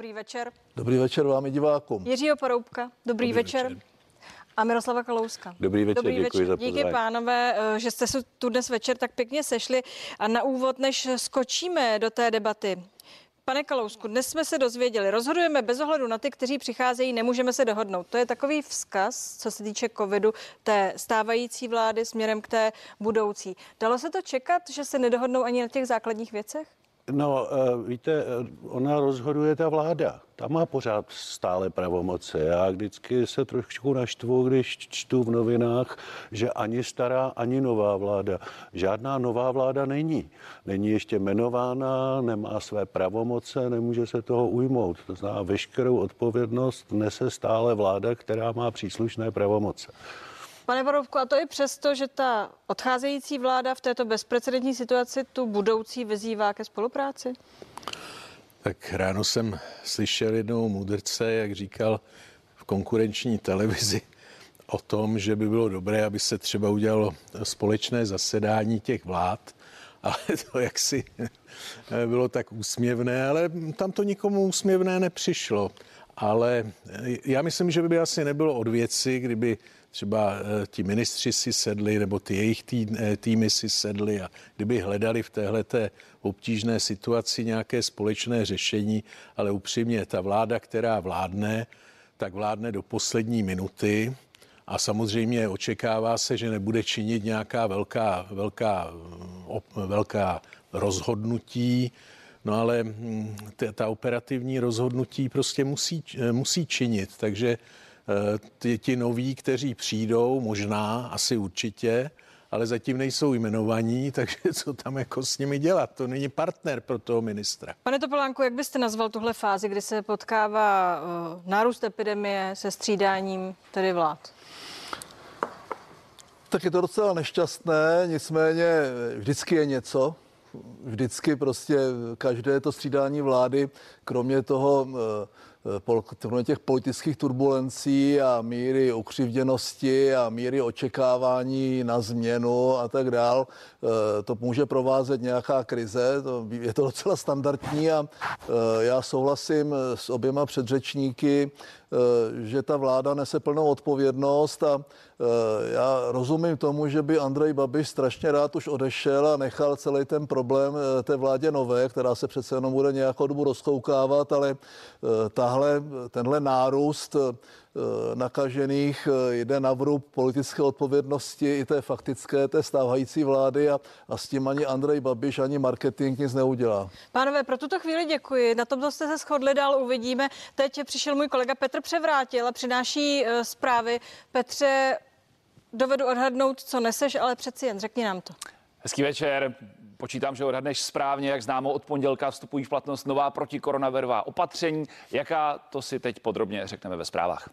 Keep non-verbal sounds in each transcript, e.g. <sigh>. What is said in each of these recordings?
Dobrý večer. Dobrý večer vám i divákům. Jiřího Paroubka, dobrý, dobrý večer. večer. A Miroslava Kalouska. Dobrý večer, Dobrý děkuji večer. za pozvání. Díky pánové, eh, že jste se tu dnes večer tak pěkně sešli. A na úvod, než skočíme do té debaty, Pane Kalousku, dnes jsme se dozvěděli, rozhodujeme bez ohledu na ty, kteří přicházejí, nemůžeme se dohodnout. To je takový vzkaz, co se týče covidu, té stávající vlády směrem k té budoucí. Dalo se to čekat, že se nedohodnou ani na těch základních věcech? No, eh, víte, eh, ona rozhoduje ta vláda. Ta má pořád stále pravomoce. Já vždycky se trošku naštvu, když čtu v novinách, že ani stará, ani nová vláda. Žádná nová vláda není. Není ještě jmenována, nemá své pravomoce, nemůže se toho ujmout. To znamená, veškerou odpovědnost nese stále vláda, která má příslušné pravomoce. Pane Borovku, a to i přesto, že ta odcházející vláda v této bezprecedentní situaci tu budoucí vyzývá ke spolupráci? Tak ráno jsem slyšel jednou mudrce, jak říkal v konkurenční televizi o tom, že by bylo dobré, aby se třeba udělalo společné zasedání těch vlád, ale <laughs> to jaksi bylo tak úsměvné, ale tam to nikomu úsměvné nepřišlo. Ale já myslím, že by asi nebylo od věci, kdyby třeba eh, ti ministři si sedli, nebo ty jejich tý, eh, týmy si sedli a kdyby hledali v téhleté obtížné situaci nějaké společné řešení, ale upřímně ta vláda, která vládne, tak vládne do poslední minuty a samozřejmě očekává se, že nebude činit nějaká velká, velká, velká rozhodnutí, No ale hm, ta operativní rozhodnutí prostě musí, eh, musí činit, takže ty, ti noví, kteří přijdou, možná, asi určitě, ale zatím nejsou jmenovaní, <laughs> takže co tam jako s nimi dělat? To není partner pro toho ministra. Pane Topolánku, jak byste nazval tuhle fázi, kdy se potkává uh, nárůst epidemie se střídáním tedy vlád? Tak je to docela nešťastné, nicméně vždycky je něco, vždycky prostě každé to střídání vlády, kromě toho uh, kromě těch politických turbulencí a míry ukřivděnosti a míry očekávání na změnu a tak dál, eh, to může provázet nějaká krize, to, je to docela standardní a eh, já souhlasím s oběma předřečníky, Eh, že ta vláda nese plnou odpovědnost a eh, já rozumím tomu, že by Andrej Babiš strašně rád už odešel a nechal celý ten problém eh, té vládě nové, která se přece jenom bude nějakou dobu rozkoukávat, ale tahle, tenhle nárůst Eh, nakažených eh, jde na vrub politické odpovědnosti i té faktické, té stávající vlády a, a s tím ani Andrej Babiš, ani marketing nic neudělá. Pánové, pro tuto chvíli děkuji. Na tomto jste se shodli, dál uvidíme. Teď přišel můj kolega Petr Převrátil a přináší uh, zprávy. Petře, dovedu odhadnout, co neseš, ale přeci jen řekni nám to. Hezký večer. Počítám, že odhadneš správně, jak známo od pondělka vstupují v platnost nová protikoronavirová opatření. Jaká to si teď podrobně řekneme ve zprávách.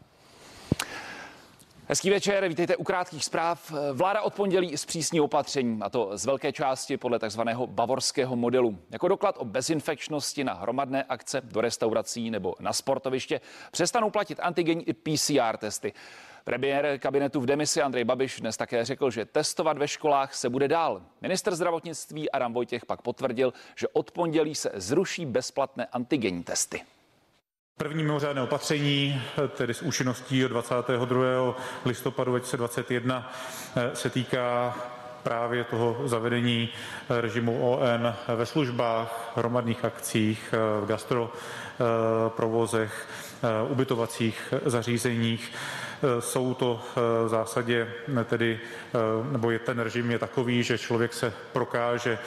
Hezký večer, vítejte u krátkých zpráv. Vláda od pondělí zpřísní opatření, a to z velké části podle takzvaného bavorského modelu. Jako doklad o bezinfekčnosti na hromadné akce do restaurací nebo na sportoviště přestanou platit antigenní i PCR testy. Premiér kabinetu v demisi Andrej Babiš dnes také řekl, že testovat ve školách se bude dál. Minister zdravotnictví Adam Vojtěch pak potvrdil, že od pondělí se zruší bezplatné antigenní testy. První mimořádné opatření, tedy s účinností od 22. listopadu 2021, se týká právě toho zavedení režimu ON ve službách, hromadných akcích, v gastroprovozech, ubytovacích zařízeních. Jsou to v zásadě tedy, nebo je ten režim je takový, že člověk se prokáže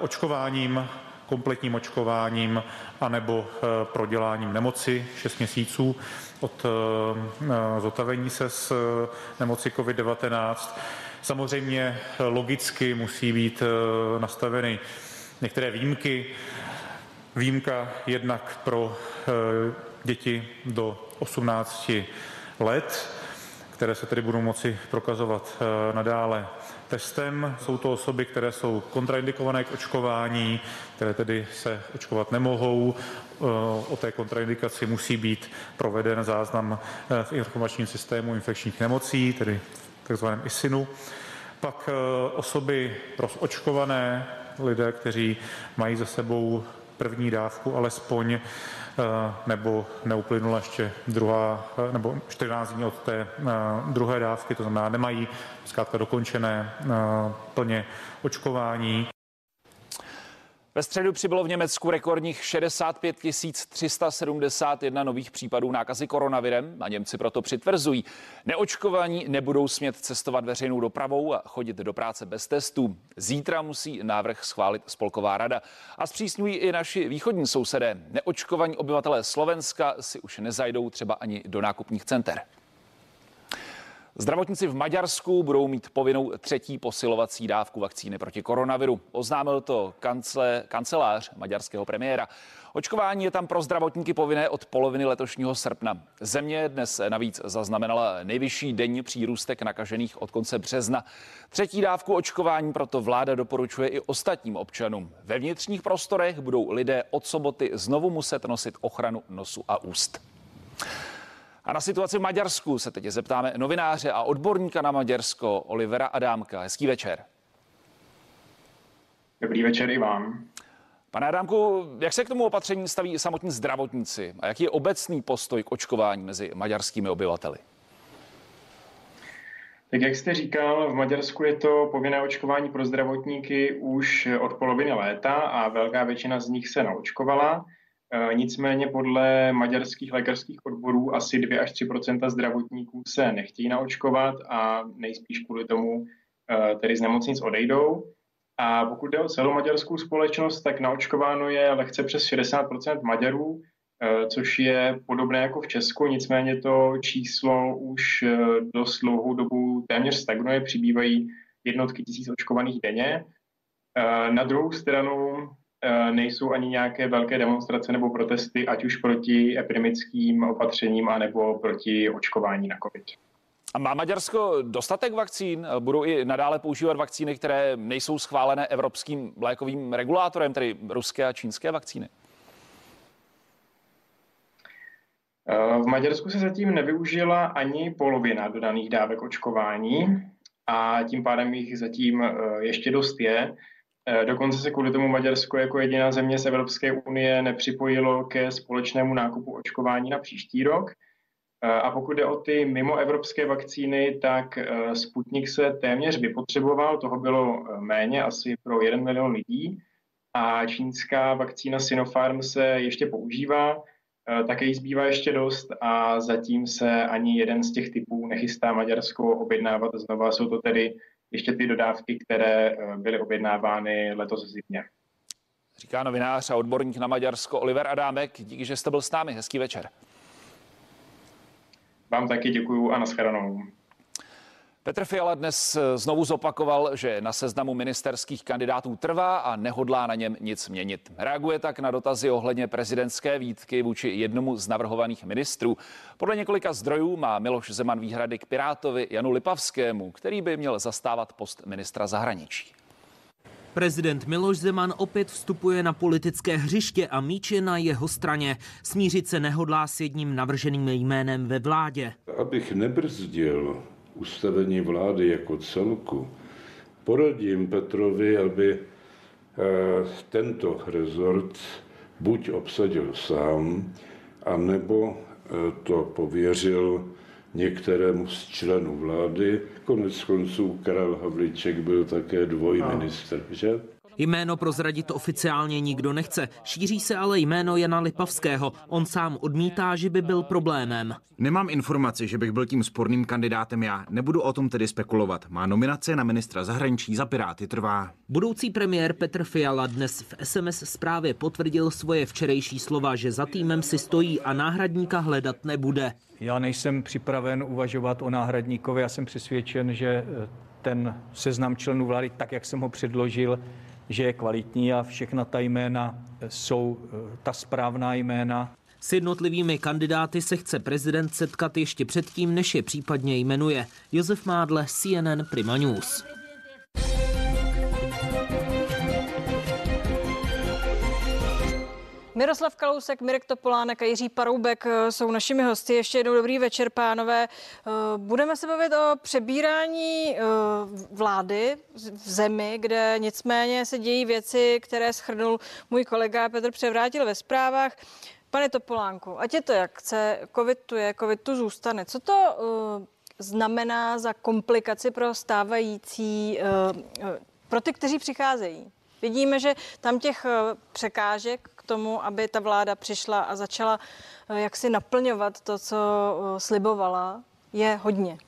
očkováním kompletním očkováním anebo eh, proděláním nemoci 6 měsíců od eh, zotavení se eh, nemoci COVID-19. Samozřejmě logicky musí být nastaveny některé výjimky. Výjimka jednak pro děti do 18 let, které se tedy budou moci prokazovat nadále testem. Jsou to osoby, které jsou kontraindikované k očkování, které tedy se očkovat nemohou. Eh, o té kontraindikaci musí být proveden záznam eh, v informačním systému infekčních nemocí, tedy v ISINu. Pak eh, osoby očkované, lidé, kteří mají za sebou první dávku alespoň, nebo neuplynula ještě druhá, nebo 14 dní od té druhé dávky, to znamená, nemají zkrátka dokončené plně očkování. Ve středu přibylo v Německu rekordních 65 371 nových případů nákazy koronavirem a Němci proto přitvrzují. Neočkovaní nebudou smět cestovat veřejnou dopravou a chodit do práce bez testů. Zítra musí návrh schválit Spolková rada. A zpřísňují i naši východní sousedé. Neočkovaní obyvatelé Slovenska si už nezajdou třeba ani do nákupních center. Zdravotníci v Maďarsku budou mít povinnou třetí posilovací dávku vakcíny proti koronaviru. Oznámil to kancle, kancelář maďarského premiéra. Očkování je tam pro zdravotníky povinné od poloviny letošního srpna. Země dnes navíc zaznamenala nejvyšší denní přírůstek nakažených od konce března. Třetí dávku očkování proto vláda doporučuje i ostatním občanům. Ve vnitřních prostorech budou lidé od soboty znovu muset nosit ochranu nosu a úst. A na situaci v Maďarsku se teď zeptáme novináře a odborníka na Maďarsko Olivera Adámka. Hezký večer. Dobrý večer i vám. Pane Adámku, jak se k tomu opatření staví samotní zdravotníci a jaký je obecný postoj k očkování mezi maďarskými obyvateli? Tak jak jste říkal, v Maďarsku je to povinné očkování pro zdravotníky už od poloviny léta a velká většina z nich se naočkovala. Eh, nicméně podle maďarských lékařských odborů asi 2 až 3% zdravotníků se nechtějí naočkovat a nejspíš kvůli tomu eh, tedy z nemocnic odejdou. A pokud jde o celou maďarskou společnost, tak naočkováno je lehce přes 60% Maďarů, eh, což je podobné jako v Česku, nicméně to číslo už dost dlouhou dobu téměř stagnuje, přibývají jednotky tisíc očkovaných denně. Na druhou stranu nejsou ani nějaké velké demonstrace nebo protesty, ať už proti epidemickým opatřením, anebo proti očkování na COVID. A má Maďarsko dostatek vakcín? Budou i nadále používat vakcíny, které nejsou schválené evropským lékovým regulátorem, tedy ruské a čínské vakcíny? Eh, v Maďarsku se zatím nevyužila ani polovina dodaných dávek očkování a tím pádem jich zatím eh, ještě dost je. Eh, dokonce se kvůli tomu Maďarsko jako jediná země z Evropské unie nepřipojilo ke společnému nákupu očkování na příští rok. Eh, a pokud jde o ty mimoevropské vakcíny, tak eh, Sputnik se téměř vypotřeboval, toho bylo méně, asi pro 1 milion lidí. A čínská vakcína Sinopharm se ještě používá, také jí zbývá ještě dost a zatím se ani jeden z těch typů nechystá Maďarsko objednávat znova. Jsou to tedy ještě ty dodávky, které eh, byly objednávány letos v zimě. Říká novinář a odborník na Maďarsko Oliver Adámek. Díky, že jste byl s námi. Hezký večer. Vám taky děkuju a nashledanou. Petr Fiala dnes eh, znovu zopakoval, že na seznamu ministerských kandidátů trvá a nehodlá na něm nic měnit. Reaguje tak na dotazy ohledně prezidentské výtky vůči jednomu z navrhovaných ministrů. Podle několika zdrojů má Miloš Zeman výhrady k Pirátovi Janu Lipavskému, který by měl zastávat post ministra zahraničí. Prezident Miloš Zeman opět vstupuje na politické hřiště a míč je na jeho straně. Smířit se nehodlá s jedním navrženým jménem ve vládě. Abych nebrzdil ustavení vlády jako celku, poradím Petrovi, aby eh, tento rezort buď obsadil sám, anebo eh, to pověřil některému z členů vlády. Konec konců Karel Havlíček byl také dvojministr, že? Jméno prozradit oficiálně nikdo nechce, šíří se ale jméno Jana Lipavského. On sám odmítá, že by byl problémem. Nemám informaci, že bych byl tím sporným kandidátem já. Nebudu o tom tedy spekulovat. Má nominace na ministra zahraničí za Piráty trvá. Budoucí premiér Petr Fiala dnes v SMS zprávě potvrdil svoje včerejší slova, že za týmem si stojí a náhradníka hledat nebude. Já nejsem připraven uvažovat o náhradníkovi. Já jsem přesvědčen, že eh, ten seznam členů vlády, tak jak jsem ho předložil, že je kvalitní a všechna ta jména jsou eh, ta správná jména. S jednotlivými kandidáty se chce prezident setkat ještě předtím, než je případně jmenuje. Josef Mádle, CNN Prima News. Miroslav Kalousek, Mirek Topolánek a Jiří Paroubek eh, jsou našimi hosty. Ještě jednou dobrý večer, pánové. Eh, budeme se bavit o přebírání eh, vlády v zemi, kde nicméně se dějí věci, které schrnul můj kolega Petr Převrátil ve zprávách. Pane Topolánku, ať je to jak chce, covid tu je, covid tu zůstane. Co to znamená za komplikaci pro stávající, pro ty, kteří přicházejí? Vidíme, že tam těch překážek tomu, aby ta vláda přišla a začala eh, jaksi naplňovat to, co eh, slibovala, je hodně.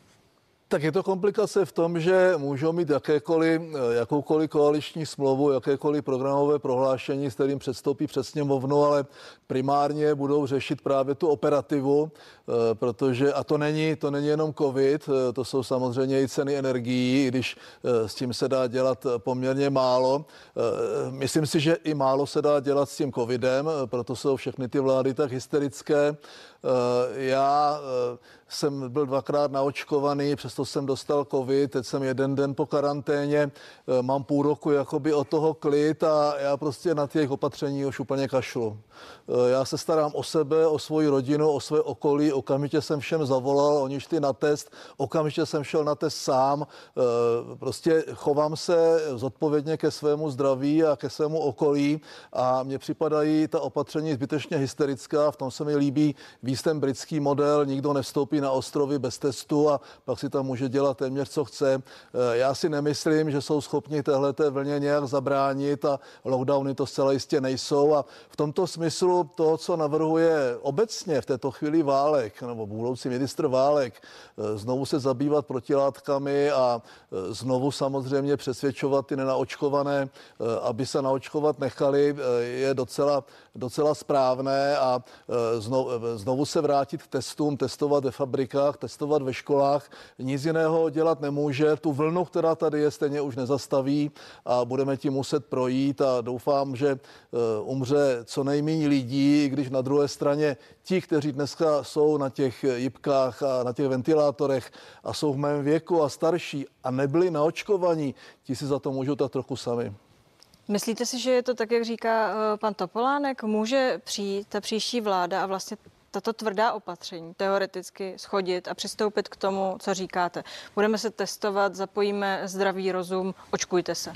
Tak je to komplikace v tom, že můžou mít jakékoliv, eh, jakoukoliv koaliční smlouvu, jakékoliv programové prohlášení, s kterým předstoupí před sněmovnu, ale primárně budou řešit právě tu operativu, eh, protože, a to není, to není jenom covid, eh, to jsou samozřejmě i ceny energií, když s tím se dá dělat poměrně málo. Myslím si, že i málo se dá dělat s tím covidem, proto jsou všechny ty vlády tak hysterické. Já jsem byl dvakrát naočkovaný, přesto jsem dostal covid, teď jsem jeden den po karanténě, eh, mám půl roku jakoby od toho klid a já prostě na těch opatření už úplně kašlu. Eh, já se starám o sebe, o svoji rodinu, o své okolí, okamžitě jsem všem zavolal, oni šli na test, okamžitě jsem šel na test sám, eh, prostě chovám se zodpovědně ke svému zdraví a ke svému okolí a mně připadají ta opatření zbytečně hysterická, v tom se mi líbí víc ten britský model, nikdo nevstoupí na ostrovy bez testu a pak si tam může dělat téměř, co chce. Eh, já si nemyslím, že jsou schopni téhleté vlně nějak zabránit a lockdowny to zcela jistě nejsou a v tomto smyslu to, co navrhuje obecně v této chvíli Válek nebo budoucí ministr Válek, eh, znovu se zabývat protilátkami a eh, znovu samozřejmě přesvědčovat ty nenaočkované, aby se naočkovat nechali, je docela, docela správné a znovu, znovu se vrátit k testům, testovat ve fabrikách, testovat ve školách. Nic jiného dělat nemůže. Tu vlnu, která tady je, stejně už nezastaví a budeme tím muset projít a doufám, že eh, umře co nejméně lidí, když na druhé straně ti, kteří dneska jsou na těch jibkách a na těch ventilátorech a jsou v mém věku a starší a nebyli naočkovaní, ti si za to můžou tak trochu sami. Myslíte si, že je to tak, jak říká eh, pan Topolánek? Může přijít ta příští vláda a vlastně tato tvrdá opatření teoreticky schodit a přistoupit k tomu, co říkáte. Budeme se testovat, zapojíme zdravý rozum, očkujte se.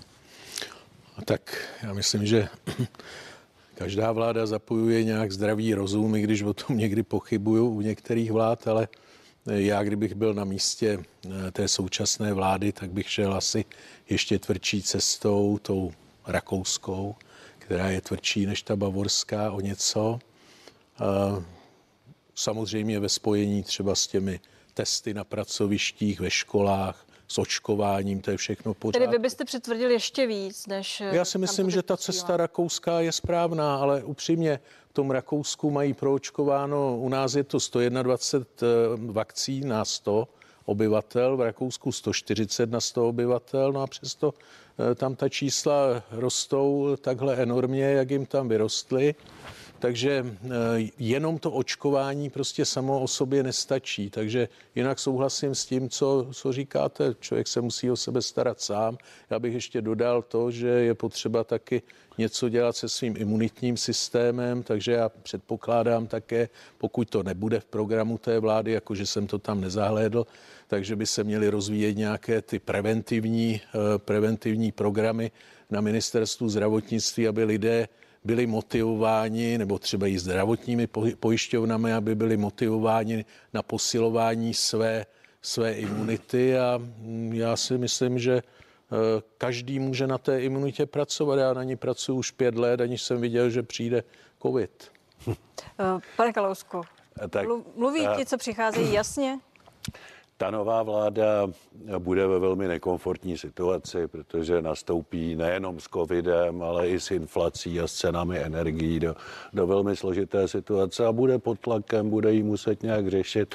Tak já myslím, že <clears throat> každá vláda zapojuje nějak zdravý rozum, i když o tom někdy pochybuju u některých vlád, ale já, kdybych byl na místě eh, té současné vlády, tak bych šel asi ještě tvrdší cestou, tou rakouskou, která je tvrdší než ta bavorská o něco. Eh, samozřejmě ve spojení třeba s těmi testy na pracovištích, ve školách, s očkováním, to je všechno pořád. Tedy vy byste přitvrdil ještě víc, než... Já si myslím, že ta cesta rakouská je správná, ale upřímně v tom Rakousku mají proočkováno, u nás je to 121 eh, vakcín na 100 obyvatel, v Rakousku 140 na 100 obyvatel, no a přesto eh, tam ta čísla rostou takhle enormně, jak jim tam vyrostly. Takže eh, jenom to očkování prostě samo o sobě nestačí. Takže jinak souhlasím s tím, co, co říkáte. Člověk se musí o sebe starat sám. Já bych ještě dodal to, že je potřeba taky něco dělat se svým imunitním systémem, takže já předpokládám také, pokud to nebude v programu té vlády, jakože jsem to tam nezahlédl, takže by se měly rozvíjet nějaké ty preventivní, eh, preventivní programy na ministerstvu zdravotnictví, aby lidé byli motivováni, nebo třeba i zdravotními pojišťovnami, aby byli motivováni na posilování své, své imunity a mm, já si myslím, že e, každý může na té imunitě pracovat. Já na ní pracuji už pět let, aniž jsem viděl, že přijde covid. E, pane Kalousku, tak, mluví ti, co přicházejí jasně? Ta nová vláda bude ve velmi nekomfortní situaci, protože nastoupí nejenom s covidem, ale i s inflací a s cenami energií do, do velmi složité situace a bude pod tlakem, bude jí muset nějak řešit.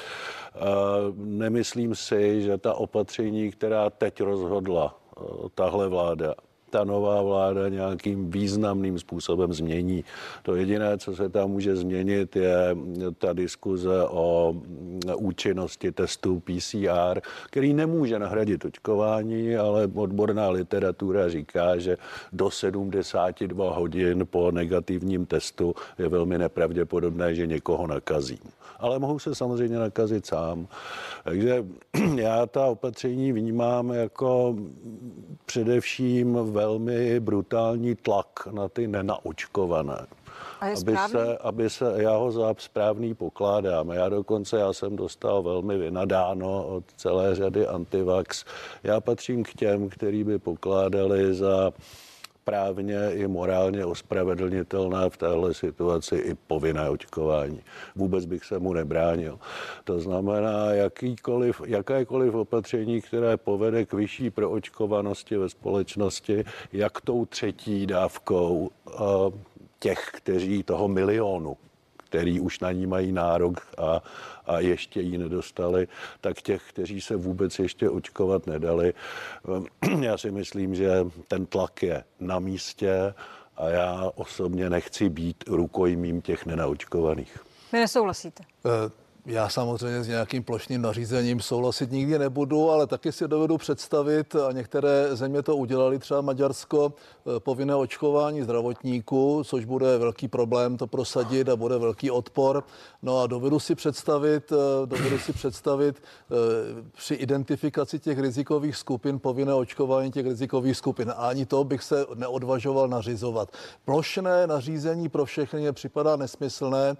Nemyslím si, že ta opatření, která teď rozhodla tahle vláda, ta nová vláda nějakým významným způsobem změní. To jediné, co se tam může změnit, je ta diskuze o účinnosti testů PCR, který nemůže nahradit očkování, ale odborná literatura říká, že do 72 hodin po negativním testu je velmi nepravděpodobné, že někoho nakazím. Ale mohu se samozřejmě nakazit sám. Takže <clears throat> já ta opatření vnímám jako především velmi brutální tlak na ty nenaočkované. Aby se, aby se, já ho za správný pokládám. Já dokonce, já jsem dostal velmi vynadáno od celé řady antivax. Já patřím k těm, který by pokládali za právně i morálně ospravedlnitelné v téhle situaci i povinné očkování. Vůbec bych se mu nebránil. To znamená, jakýkoliv, jakékoliv opatření, které povede k vyšší proočkovanosti ve společnosti, jak tou třetí dávkou těch, kteří toho milionu, který už na ní mají nárok a, a ještě ji nedostali, tak těch, kteří se vůbec ještě očkovat nedali. <clears throat> Já si myslím, že ten tlak je na místě a já osobně nechci být rukojmím těch nenaočkovaných. Vy nesouhlasíte? Já samozřejmě s nějakým plošným nařízením souhlasit nikdy nebudu, ale taky si dovedu představit, a některé země to udělali, třeba Maďarsko, eh, povinné očkování zdravotníků, což bude velký problém to prosadit a bude velký odpor. No a dovedu si představit, eh, dovedu si představit eh, při identifikaci těch rizikových skupin povinné očkování těch rizikových skupin. A ani to bych se neodvažoval nařizovat. Plošné nařízení pro všechny mě připadá nesmyslné,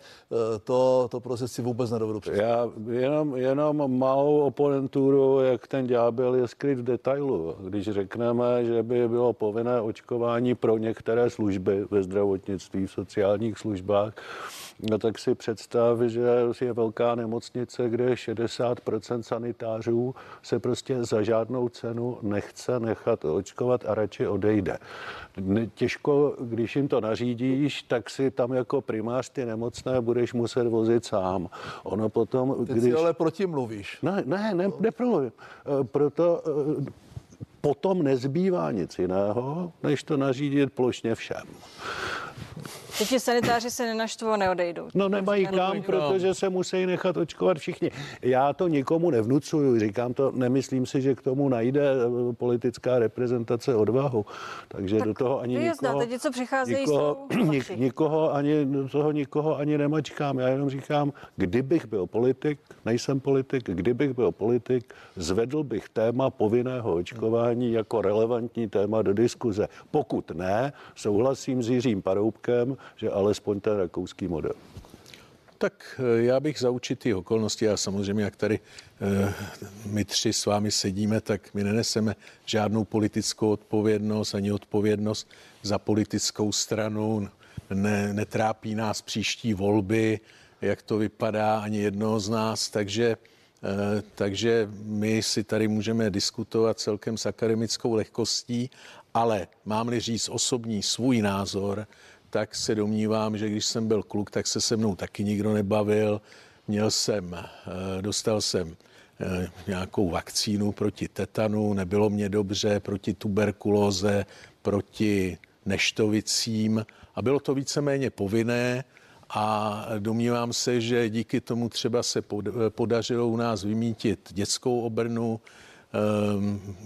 to, to prostě si vůbec nedovedu nedovedu představit. Já jenom, jenom malou oponenturu, jak ten ďábel je skryt v detailu. Když řekneme, že by bylo povinné očkování pro některé služby ve zdravotnictví, v sociálních službách, no tak si představ, že je velká nemocnice, kde 60% sanitářů se prostě za žádnou cenu nechce nechat očkovat a radši odejde. Těžko, když jim to nařídíš, tak si tam jako primář ty nemocné budeš muset vozit sám. Ono potom, Teď když... si ale protimluvíš. Ne, ne, ne, nepromluvím. E, proto e, potom nezbývá nic jiného, než to nařídit plošně všem. Ti sanitáři se nenaštvou, neodejdou. No nemají kam, protože se musí nechat očkovat všichni. Já to nikomu nevnucuju, říkám to, nemyslím si, že k tomu najde eh, politická reprezentace odvahu. Takže tak do toho ani nikoho, znáte, co přicházejí, nikoho, <clears throat> nik, nikoho, ani, toho nikoho ani nemačkám. Já jenom říkám, kdybych byl politik, nejsem politik, kdybych byl politik, zvedl bych téma povinného očkování jako relevantní téma do diskuze. Pokud ne, souhlasím s Jiřím Paroubkem, že alespoň ten rakouský model. Tak eh, já bych za určitý okolnosti, a samozřejmě jak tady eh, my tři s vámi sedíme, tak my neneseme žádnou politickou odpovědnost ani odpovědnost za politickou stranu. Ne, netrápí nás příští volby, jak to vypadá, ani jednoho z nás, takže eh, takže my si tady můžeme diskutovat celkem s akademickou lehkostí, ale mám-li říct osobní svůj názor, tak se domnívám, že když jsem byl kluk, tak se se mnou taky nikdo nebavil. Měl jsem, eh, dostal jsem eh, nějakou vakcínu proti tetanu, nebylo mě dobře, proti tuberkulóze, proti neštovicím a bylo to víceméně povinné a domnívám se, že díky tomu třeba se podařilo u nás vymítit dětskou obrnu, ehm,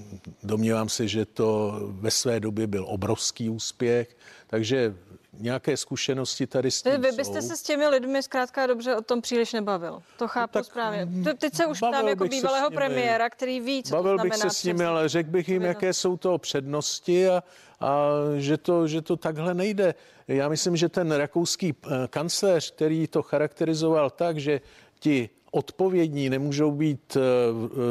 Domnívám se, že to ve své době byl obrovský úspěch, takže nějaké zkušenosti tady s tím Vy byste jsou. se s těmi lidmi zkrátka dobře o tom příliš nebavil. To chápu no, správně. Teď se už tam jako bývalého premiéra, který ví, co Bavil to znamená. bych se s nimi, ale řekl bych jim, jaké jsou to přednosti a, a že, to, že to takhle nejde. Já myslím, že ten rakouský eh, kancléř, který to charakterizoval tak, že ti odpovědní nemůžou být eh,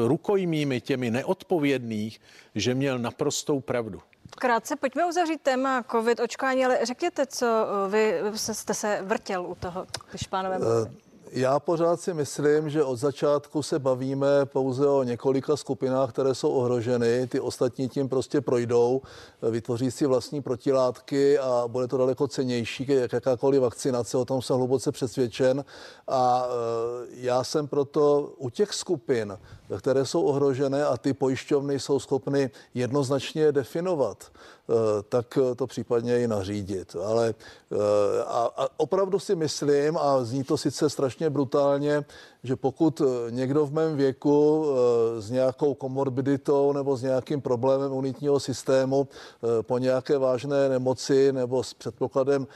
rukojmími těmi neodpovědných, že měl naprostou pravdu. Krátce pojďme uzavřít téma covid očkování, ale řekněte, co eh, vy jste se vrtěl u toho, když pánové uh, já pořád si myslím, že od začátku se bavíme pouze o několika skupinách, které jsou ohroženy. Ty ostatní tím prostě projdou, vytvoří si vlastní protilátky a bude to daleko cenější, jak jakákoliv vakcinace, o tom jsem hluboce přesvědčen. A já jsem proto u těch skupin, které jsou ohrožené a ty pojišťovny jsou schopny jednoznačně definovat, eh, tak to případně i nařídit. Ale a, a opravdu si myslím, a zní to sice strašně brutálně, že pokud někdo v mém věku s nějakou komorbiditou nebo s nějakým problémem unitního systému po nějaké vážné nemoci nebo s předpokladem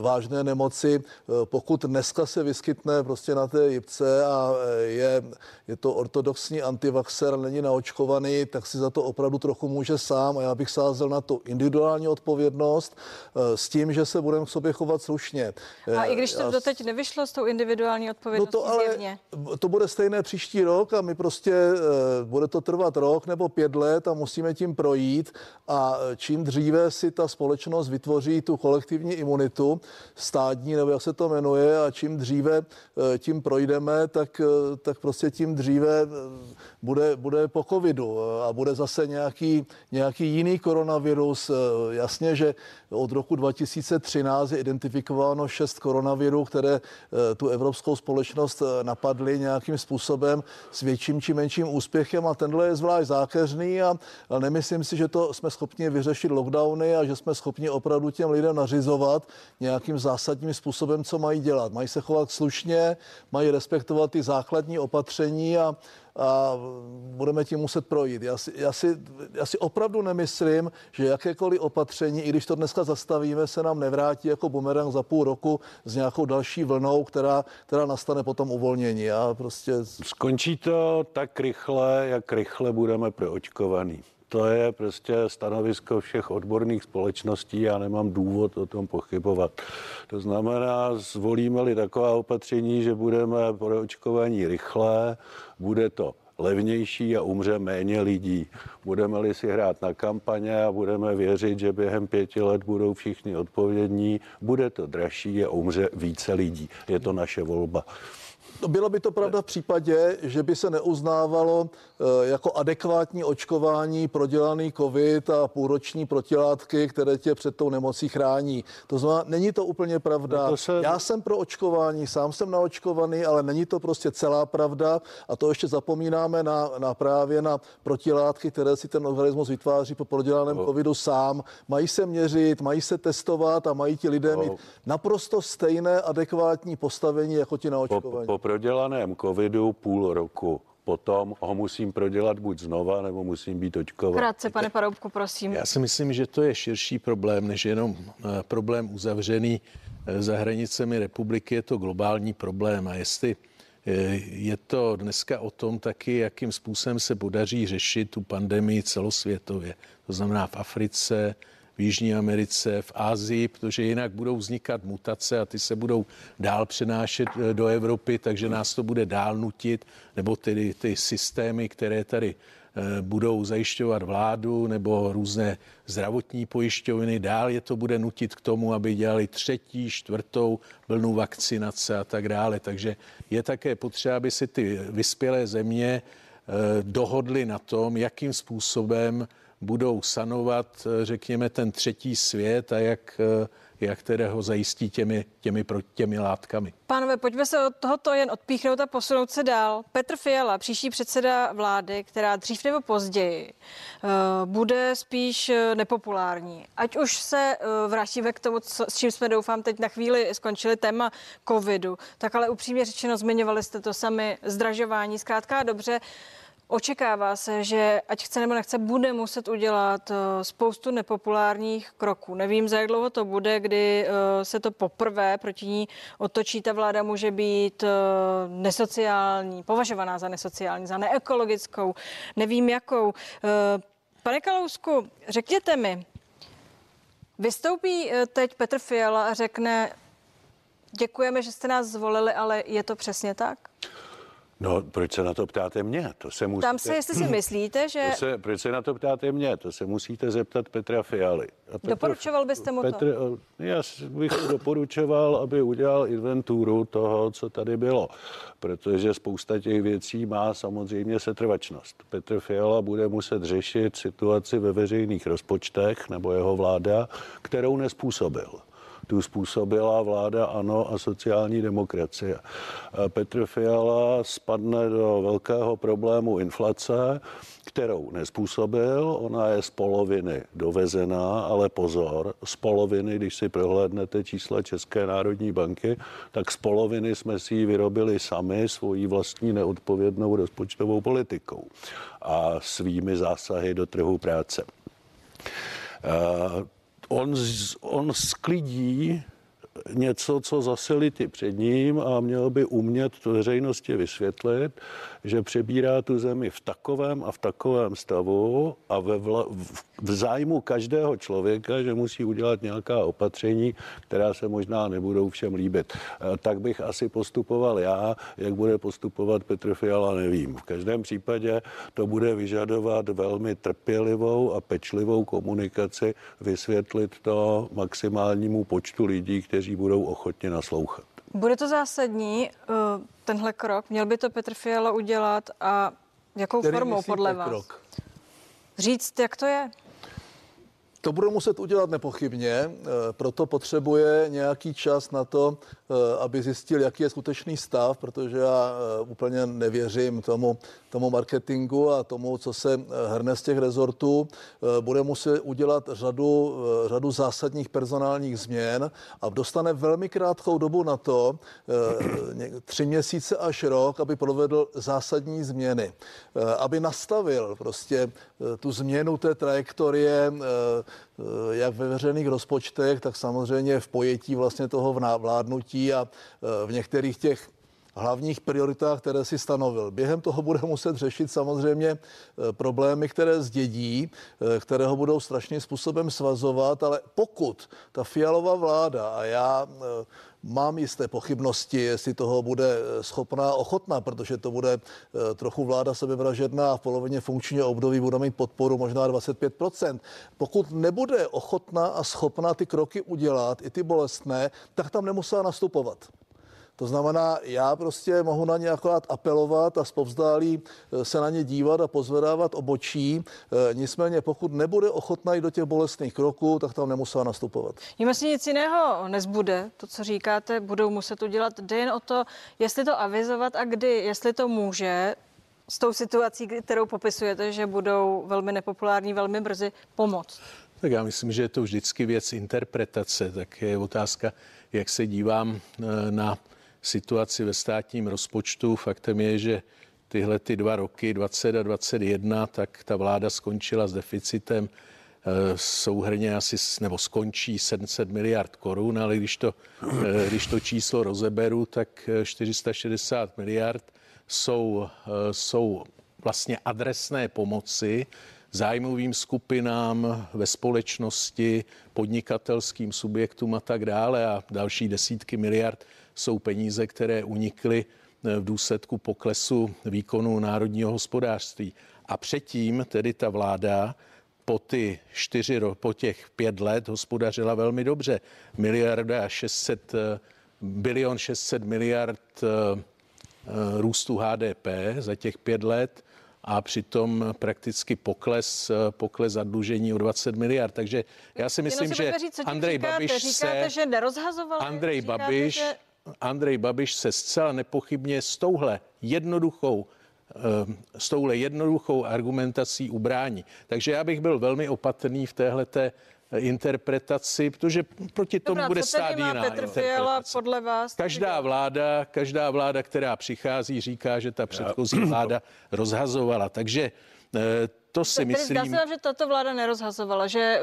vážné nemoci. Pokud dneska se vyskytne prostě na té jipce a je, je to ortodoxní antivaxer, není naočkovaný, tak si za to opravdu trochu může sám a já bych sázel na tu individuální odpovědnost eh, s tím, že se budeme k sobě chovat slušně. A i když to já... doteď nevyšlo s tou individuální odpovědností no to ale, zjevně. To bude stejné příští rok a my prostě, eh, bude to trvat rok nebo pět let a musíme tím projít a čím dříve si ta společnost vytvoří tu kolektivní imunitu, stádní, nebo jak se to jmenuje, a čím dříve eh, tím projdeme, tak, eh, tak prostě tím dříve bude, bude po covidu a bude zase nějaký, nějaký jiný koronavirus. Jasně, že od roku 2013 je identifikováno šest koronavirů, které tu evropskou společnost napadly nějakým způsobem s větším či menším úspěchem a tenhle je zvlášť zákeřný a, a nemyslím si, že to jsme schopni vyřešit lockdowny a že jsme schopni opravdu těm lidem nařizovat nějakým zásadním způsobem, co mají dělat. Mají se chovat slušně, mají respektovat ty základní opatření a, a budeme tím muset projít. Já si, já, si, já si opravdu nemyslím, že jakékoliv opatření, i když to dneska zastavíme, se nám nevrátí jako bumerang za půl roku s nějakou další vlnou, která, která nastane potom uvolnění. Já prostě... Skončí to tak rychle, jak rychle budeme proočkovaný. To je prostě stanovisko všech odborných společností, já nemám důvod o tom pochybovat. To znamená, zvolíme-li taková opatření, že budeme pro očkování rychlé, bude to levnější a umře méně lidí. Budeme-li si hrát na kampaně a budeme věřit, že během pěti let budou všichni odpovědní, bude to dražší a umře více lidí. Je to naše volba. No bylo by to pravda v případě, že by se neuznávalo jako adekvátní očkování prodělaný covid a půlroční protilátky, které tě před tou nemocí chrání. To znamená, není to úplně pravda. No to se... Já jsem pro očkování, sám jsem naočkovaný, ale není to prostě celá pravda a to ještě zapomínáme na, na právě na protilátky, které si ten organismus vytváří po prodělaném no. covidu sám. Mají se měřit, mají se testovat a mají ti lidé no. mít naprosto stejné adekvátní postavení jako ti naočkovaní. Po, po prodělaném covidu půl roku. Potom ho musím prodělat buď znova, nebo musím být očkovat. Krátce, pane Paroubku, prosím. Já si myslím, že to je širší problém, než jenom eh, problém uzavřený eh, za hranicemi republiky. Je to globální problém a jestli eh, je to dneska o tom taky, jakým způsobem se podaří řešit tu pandemii celosvětově. To znamená v Africe, v Jižní Americe, v Ázii, protože jinak budou vznikat mutace a ty se budou dál přenášet eh, do Evropy, takže nás to bude dál nutit, nebo tedy ty systémy, které tady eh, budou zajišťovat vládu nebo různé zdravotní pojišťovny. Dál je to bude nutit k tomu, aby dělali třetí, čtvrtou vlnu vakcinace a tak dále. Takže je také potřeba, aby si ty vyspělé země eh, dohodly na tom, jakým způsobem budou sanovat, eh, řekněme, ten třetí svět a jak, eh, jak tedy ho zajistí těmi, těmi, těmi látkami. Pánové, pojďme se od tohoto jen odpíchnout a posunout se dál. Petr Fiala, příští předseda vlády, která dřív nebo později uh, bude spíš nepopulární. Ať už se vrátíme k tomu, co, s čím jsme doufám teď na chvíli skončili téma covidu, tak ale upřímně řečeno zmiňovali jste to sami, zdražování, zkrátka dobře. Očekává se, že ať chce nebo nechce, bude muset udělat eh, spoustu nepopulárních kroků. Nevím, za jak dlouho to bude, kdy eh, se to poprvé proti ní otočí. Ta vláda může být eh, nesociální, považovaná za nesociální, za neekologickou, nevím jakou. Pane Kalousku, řekněte mi, vystoupí teď Petr Fiala a řekne, děkujeme, že jste nás zvolili, ale je to přesně tak? No, proč se na to ptáte mě? To se musíte... Tam se, jestli si myslíte, že... To se, proč se na to ptáte mě? To se musíte zeptat Petra Fialy. A Petr, Doporučoval byste mu Petr, to? Eh, já bych doporučoval, aby udělal inventuru toho, co tady bylo. Protože spousta těch věcí má samozřejmě setrvačnost. Petr Fiala bude muset řešit situaci ve veřejných rozpočtech, nebo jeho vláda, kterou nespůsobil. Tu způsobila vláda ANO a sociální demokracie. Petr Fiala spadne do velkého problému inflace, kterou nespůsobil. Ona je z poloviny dovezená, ale pozor, z poloviny, když si prohlédnete čísla České národní banky, tak z poloviny jsme si ji vyrobili sami svojí vlastní neodpovědnou rozpočtovou politikou a svými zásahy do trhu práce. On, on sklidí něco, co zasili ty před ním a měl by umět to veřejnosti vysvětlit, že přebírá tu zemi v takovém a v takovém stavu a ve vla, v, v zájmu každého člověka, že musí udělat nějaká opatření, která se možná nebudou všem líbit. E, tak bych asi postupoval já, jak bude postupovat Petr Fiala, nevím. V každém případě to bude vyžadovat velmi trpělivou a pečlivou komunikaci, vysvětlit to maximálnímu počtu lidí, kteří budou ochotně naslouchat. Bude to zásadní, eh, tenhle krok? Měl by to Petr Fiala udělat a jakou Který formou podle vás? Krok? Říct, jak to je? To budou muset udělat nepochybně, eh, proto potřebuje nějaký čas na to, eh, aby zjistil, jaký je skutečný stav, protože já úplně nevěřím tomu, tomu marketingu a tomu, co se hrne z těch rezortů. Bude muset udělat řadu, řadu zásadních personálních změn a dostane velmi krátkou dobu na to, tři měsíce až rok, aby provedl zásadní změny, aby nastavil prostě tu změnu té trajektorie jak ve veřejných rozpočtech, tak samozřejmě v pojetí vlastně toho vládnutí a v některých těch hlavních prioritách, které si stanovil. Během toho bude muset řešit samozřejmě eh, problémy, které zdědí, eh, které ho budou strašným způsobem svazovat, ale pokud ta fialová vláda, a já eh, mám jisté pochybnosti, jestli toho bude schopná, ochotná, protože to bude trochu vláda sebevražedná a v polovině funkčního období bude mít podporu možná 25%. Pokud nebude ochotná a schopná ty kroky udělat, i ty bolestné, tak tam nemusela nastupovat. To znamená, já prostě mohu na ně akorát apelovat a zpovzdálí eh, se na ně dívat a pozvedávat obočí. Eh, nicméně, pokud nebude ochotná jít do těch bolestných kroků, tak tam nemusela nastupovat. Jim asi nic jiného nezbude. To, co říkáte, budou muset udělat. Jde jen o to, jestli to avizovat a kdy, jestli to může, s tou situací, kterou popisujete, že budou velmi nepopulární velmi brzy, pomoct? Tak já myslím, že je to vždycky věc interpretace, tak je otázka, jak se dívám eh, na situaci ve státním rozpočtu. Faktem je, že tyhle ty dva roky, 20 a 21, tak ta vláda skončila s deficitem eh, souhrně asi, nebo skončí 700 miliard korun, ale když to, eh, když to číslo rozeberu, tak 460 eh, miliard jsou, jsou vlastně adresné pomoci zájmovým skupinám ve společnosti, podnikatelským subjektům a tak dále a další desítky miliard jsou peníze, které unikly eh, v důsledku poklesu výkonu národního hospodářství. A předtím tedy ta vláda po, ty čtyři, po těch pět let hospodařila velmi dobře. Miliarda 600, eh, bilion 600 miliard eh, růstu HDP za těch pět let a přitom prakticky pokles, pokles zadlužení o 20 miliard. Takže já si myslím, že říct, Andrej říkáte, Babiš říkáte, se... že nerozhazoval. Andrej říkáte, Babiš že Andrej Babiš se zcela nepochybně s touhle jednoduchou eh, s touhle jednoduchou argumentací ubrání. Takže já bych byl velmi opatrný v téhleté interpretaci, protože proti tomu Dobrá, bude stát jiná Petr Fiala podle vás? Každá vláda, každá vláda, která přichází, říká, že ta předchozí vláda rozhazovala. Takže eh, to si myslím... Zdá se že tato vláda nerozhazovala, že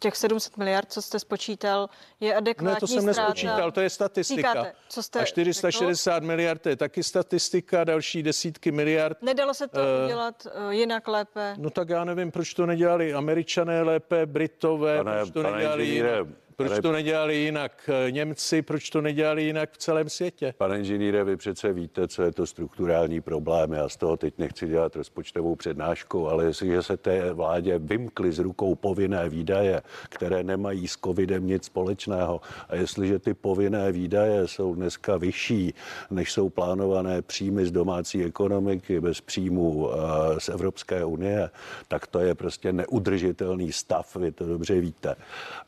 těch 700 miliard, co jste spočítal, je adekvátní Ne, to jsem ztráta. nespočítal, to je statistika. Říkáte, co jste a 460 řekl? miliard to je taky statistika, další desítky miliard. Nedalo se to uh, udělat uh, jinak lépe? No tak já nevím, proč to nedělali američané lépe, Britové, pane, proč to nedělali jinak. Proč to nedělali jinak eh, Němci, proč to nedělali jinak v celém světě? Pane inženýre, vy přece víte, co je to strukturální problém. Já z toho teď nechci dělat rozpočtovou přednášku, ale jestliže se té vládě vymkly z rukou povinné výdaje, které nemají s covidem nic společného, a jestliže ty povinné výdaje jsou dneska vyšší, než jsou plánované příjmy z domácí ekonomiky bez příjmů eh, z Evropské unie, tak to je prostě neudržitelný stav, vy to dobře víte.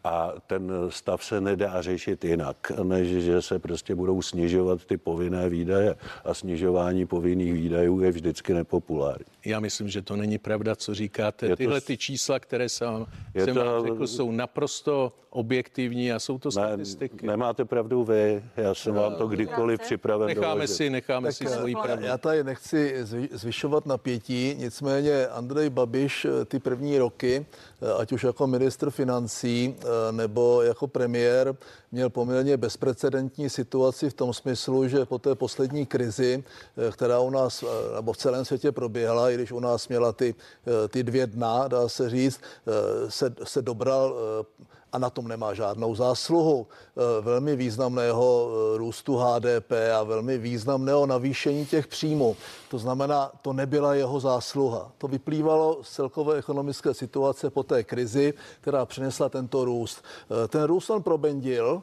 A ten stav se nedá řešit jinak, než že se prostě budou snižovat ty povinné výdaje. A snižování povinných výdajů je vždycky nepopulární. Já myslím, že to není pravda, co říkáte. Je to- Tyhle ty čísla, které jsem, jsem to- vám řekl, jsou naprosto objektivní a jsou to statistiky. Nemáte pravdu vy, já jsem vám to kdykoliv připraven Necháme doložit. si, necháme si Tak, svoji já- pravdu. Já tady nechci zvy- zvyšovat napětí, nicméně Andrej Babiš eh, ty první roky, eh, ať už jako ministr financí eh, nebo jako premiér, měl poměrně bezprecedentní situaci v tom smyslu, že po té poslední krizi, která u nás nebo v celém světě proběhla, i když u nás měla ty, eh, ty dvě dna, dá se říct, eh, se, se dobral eh, a na tom nemá žádnou zásluhu eh, velmi významného eh, růstu HDP a velmi významného navýšení těch příjmů. To znamená, to nebyla jeho zásluha. To vyplývalo z celkové ekonomické situace po té krizi, která přinesla tento růst. Eh, Ten růst on probendil,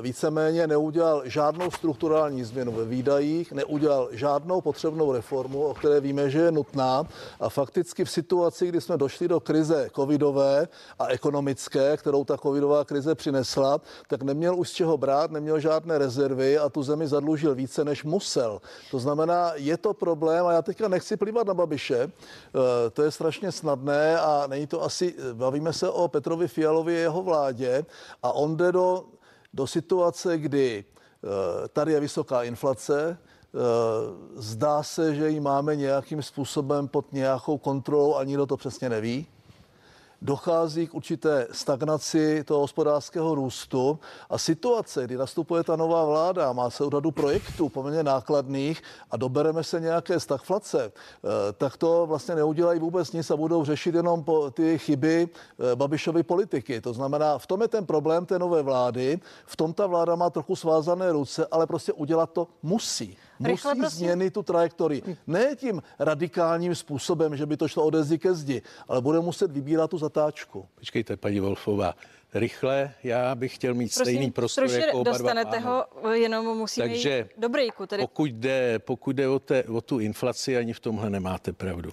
víceméně neudělal žádnou strukturální změnu ve výdajích, neudělal žádnou potřebnou reformu, o které víme, že je nutná a fakticky v situaci, kdy jsme došli do krize covidové a ekonomické, kterou ta covidová krize přinesla, tak neměl už z čeho brát, neměl žádné rezervy a tu zemi zadlužil více, než musel. To znamená, je to problém a já teďka nechci plývat na Babiše, eh, to je strašně snadné a není to asi, bavíme se o Petrovi Fialovi a jeho vládě a on jde do, do situace, kdy eh, tady je vysoká inflace, eh, zdá se, že ji máme nějakým způsobem pod nějakou kontrolou a nikdo to přesně neví dochází k určité stagnaci toho hospodářského růstu a situace, kdy nastupuje ta nová vláda, má se řadu projektů poměrně nákladných a dobereme se nějaké stagflace, eh, tak to vlastně neudělají vůbec nic a budou řešit jenom po ty chyby eh, Babišovy politiky. To znamená, v tom je ten problém té nové vlády, v tom ta vláda má trochu svázané ruce, ale prostě udělat to musí. Rychle, musí prosím. změnit tu trajektorii. Ne tím radikálním způsobem, že by to šlo ode zdi ke zdi, ale bude muset vybírat tu zatáčku. Počkejte, paní Wolfová. Rychle, já bych chtěl mít stejný Prosím, prostor stručně jako oba dva dostanete pánové. ho, jenom musíme Takže jít do breaku. Tedy Pokud jde, pokud jde o, té, o tu inflaci, ani v tomhle nemáte pravdu.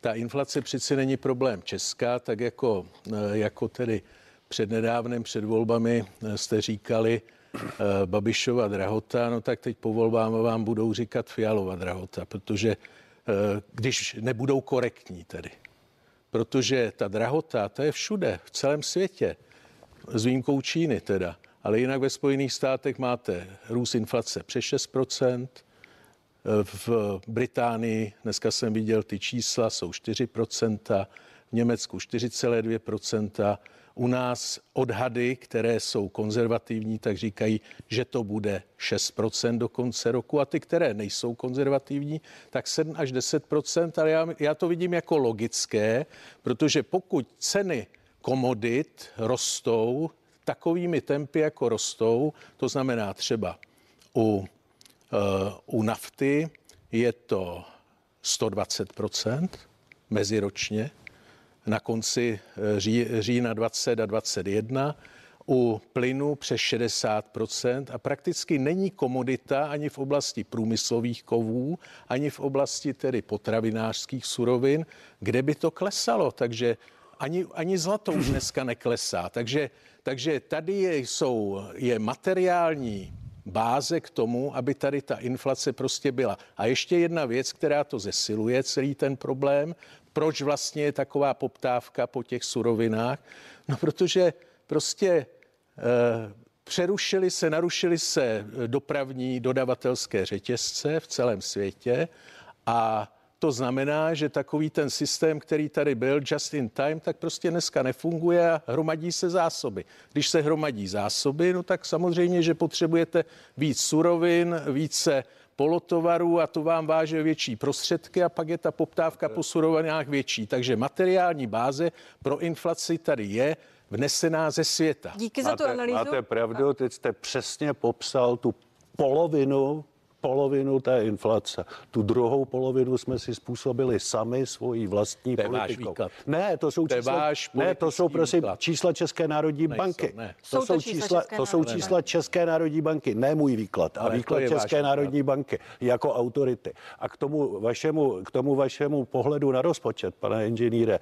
Ta inflace přeci není problém Česká, tak jako, eh, jako tedy přednedávnem, před volbami eh, jste říkali Babišova drahota, no tak teď po volbám vám budou říkat Fialova drahota, protože eh, když nebudou korektní tedy. Protože ta drahota, to je všude, v celém světě, s výjimkou Číny teda. Ale jinak ve Spojených státech máte růst inflace přes 6%, v Británii, dneska jsem viděl ty čísla, jsou 4%, v Německu 4,2%, u nás odhady, které jsou konzervativní, tak říkají, že to bude 6% do konce roku. A ty, které nejsou konzervativní, tak 7 až 10%, ale já, já to vidím jako logické, protože pokud ceny komodit rostou takovými tempy, jako rostou, to znamená třeba u Eh, U nafty je to 120% meziročně na konci eh, ří, října 20 a 21, u plynu přes 60% a prakticky není komodita ani v oblasti průmyslových kovů, ani v oblasti tedy potravinářských surovin, kde by to klesalo. Takže ani, ani zlato už dneska neklesá. Takže, takže tady je, jsou, je materiální báze k tomu, aby tady ta inflace prostě byla. A ještě jedna věc, která to zesiluje, celý ten problém, proč vlastně je taková poptávka po těch surovinách? No protože prostě eh, přerušily se, narušily se dopravní dodavatelské řetězce v celém světě a to znamená, že takový ten systém, který tady byl just in time, tak prostě dneska nefunguje a hromadí se zásoby. Když se hromadí zásoby, no tak samozřejmě, že potřebujete víc surovin, více polotovarů a to vám váže větší prostředky a pak je ta poptávka po surovinách větší. Takže materiální báze pro inflaci tady je vnesená ze světa. díky za tu máte, analýzu. máte pravdu, teď jste přesně popsal tu polovinu polovinu té inflace. Tu druhou polovinu jsme si způsobili sami svojí vlastní To politikou. Ne, to jsou To čísla, váš ne, to jsou prosím výklad. čísla České národní Nejsou, banky. ne. Jsou To to jsou čísla čísla, České to jsou národní čísla České národní banky, ne můj výklad. A Ale to výklad České výklad. národní banky jako autority. A k tomu vašemu, k tomu vašemu pohledu na rozpočet, pane inženýre,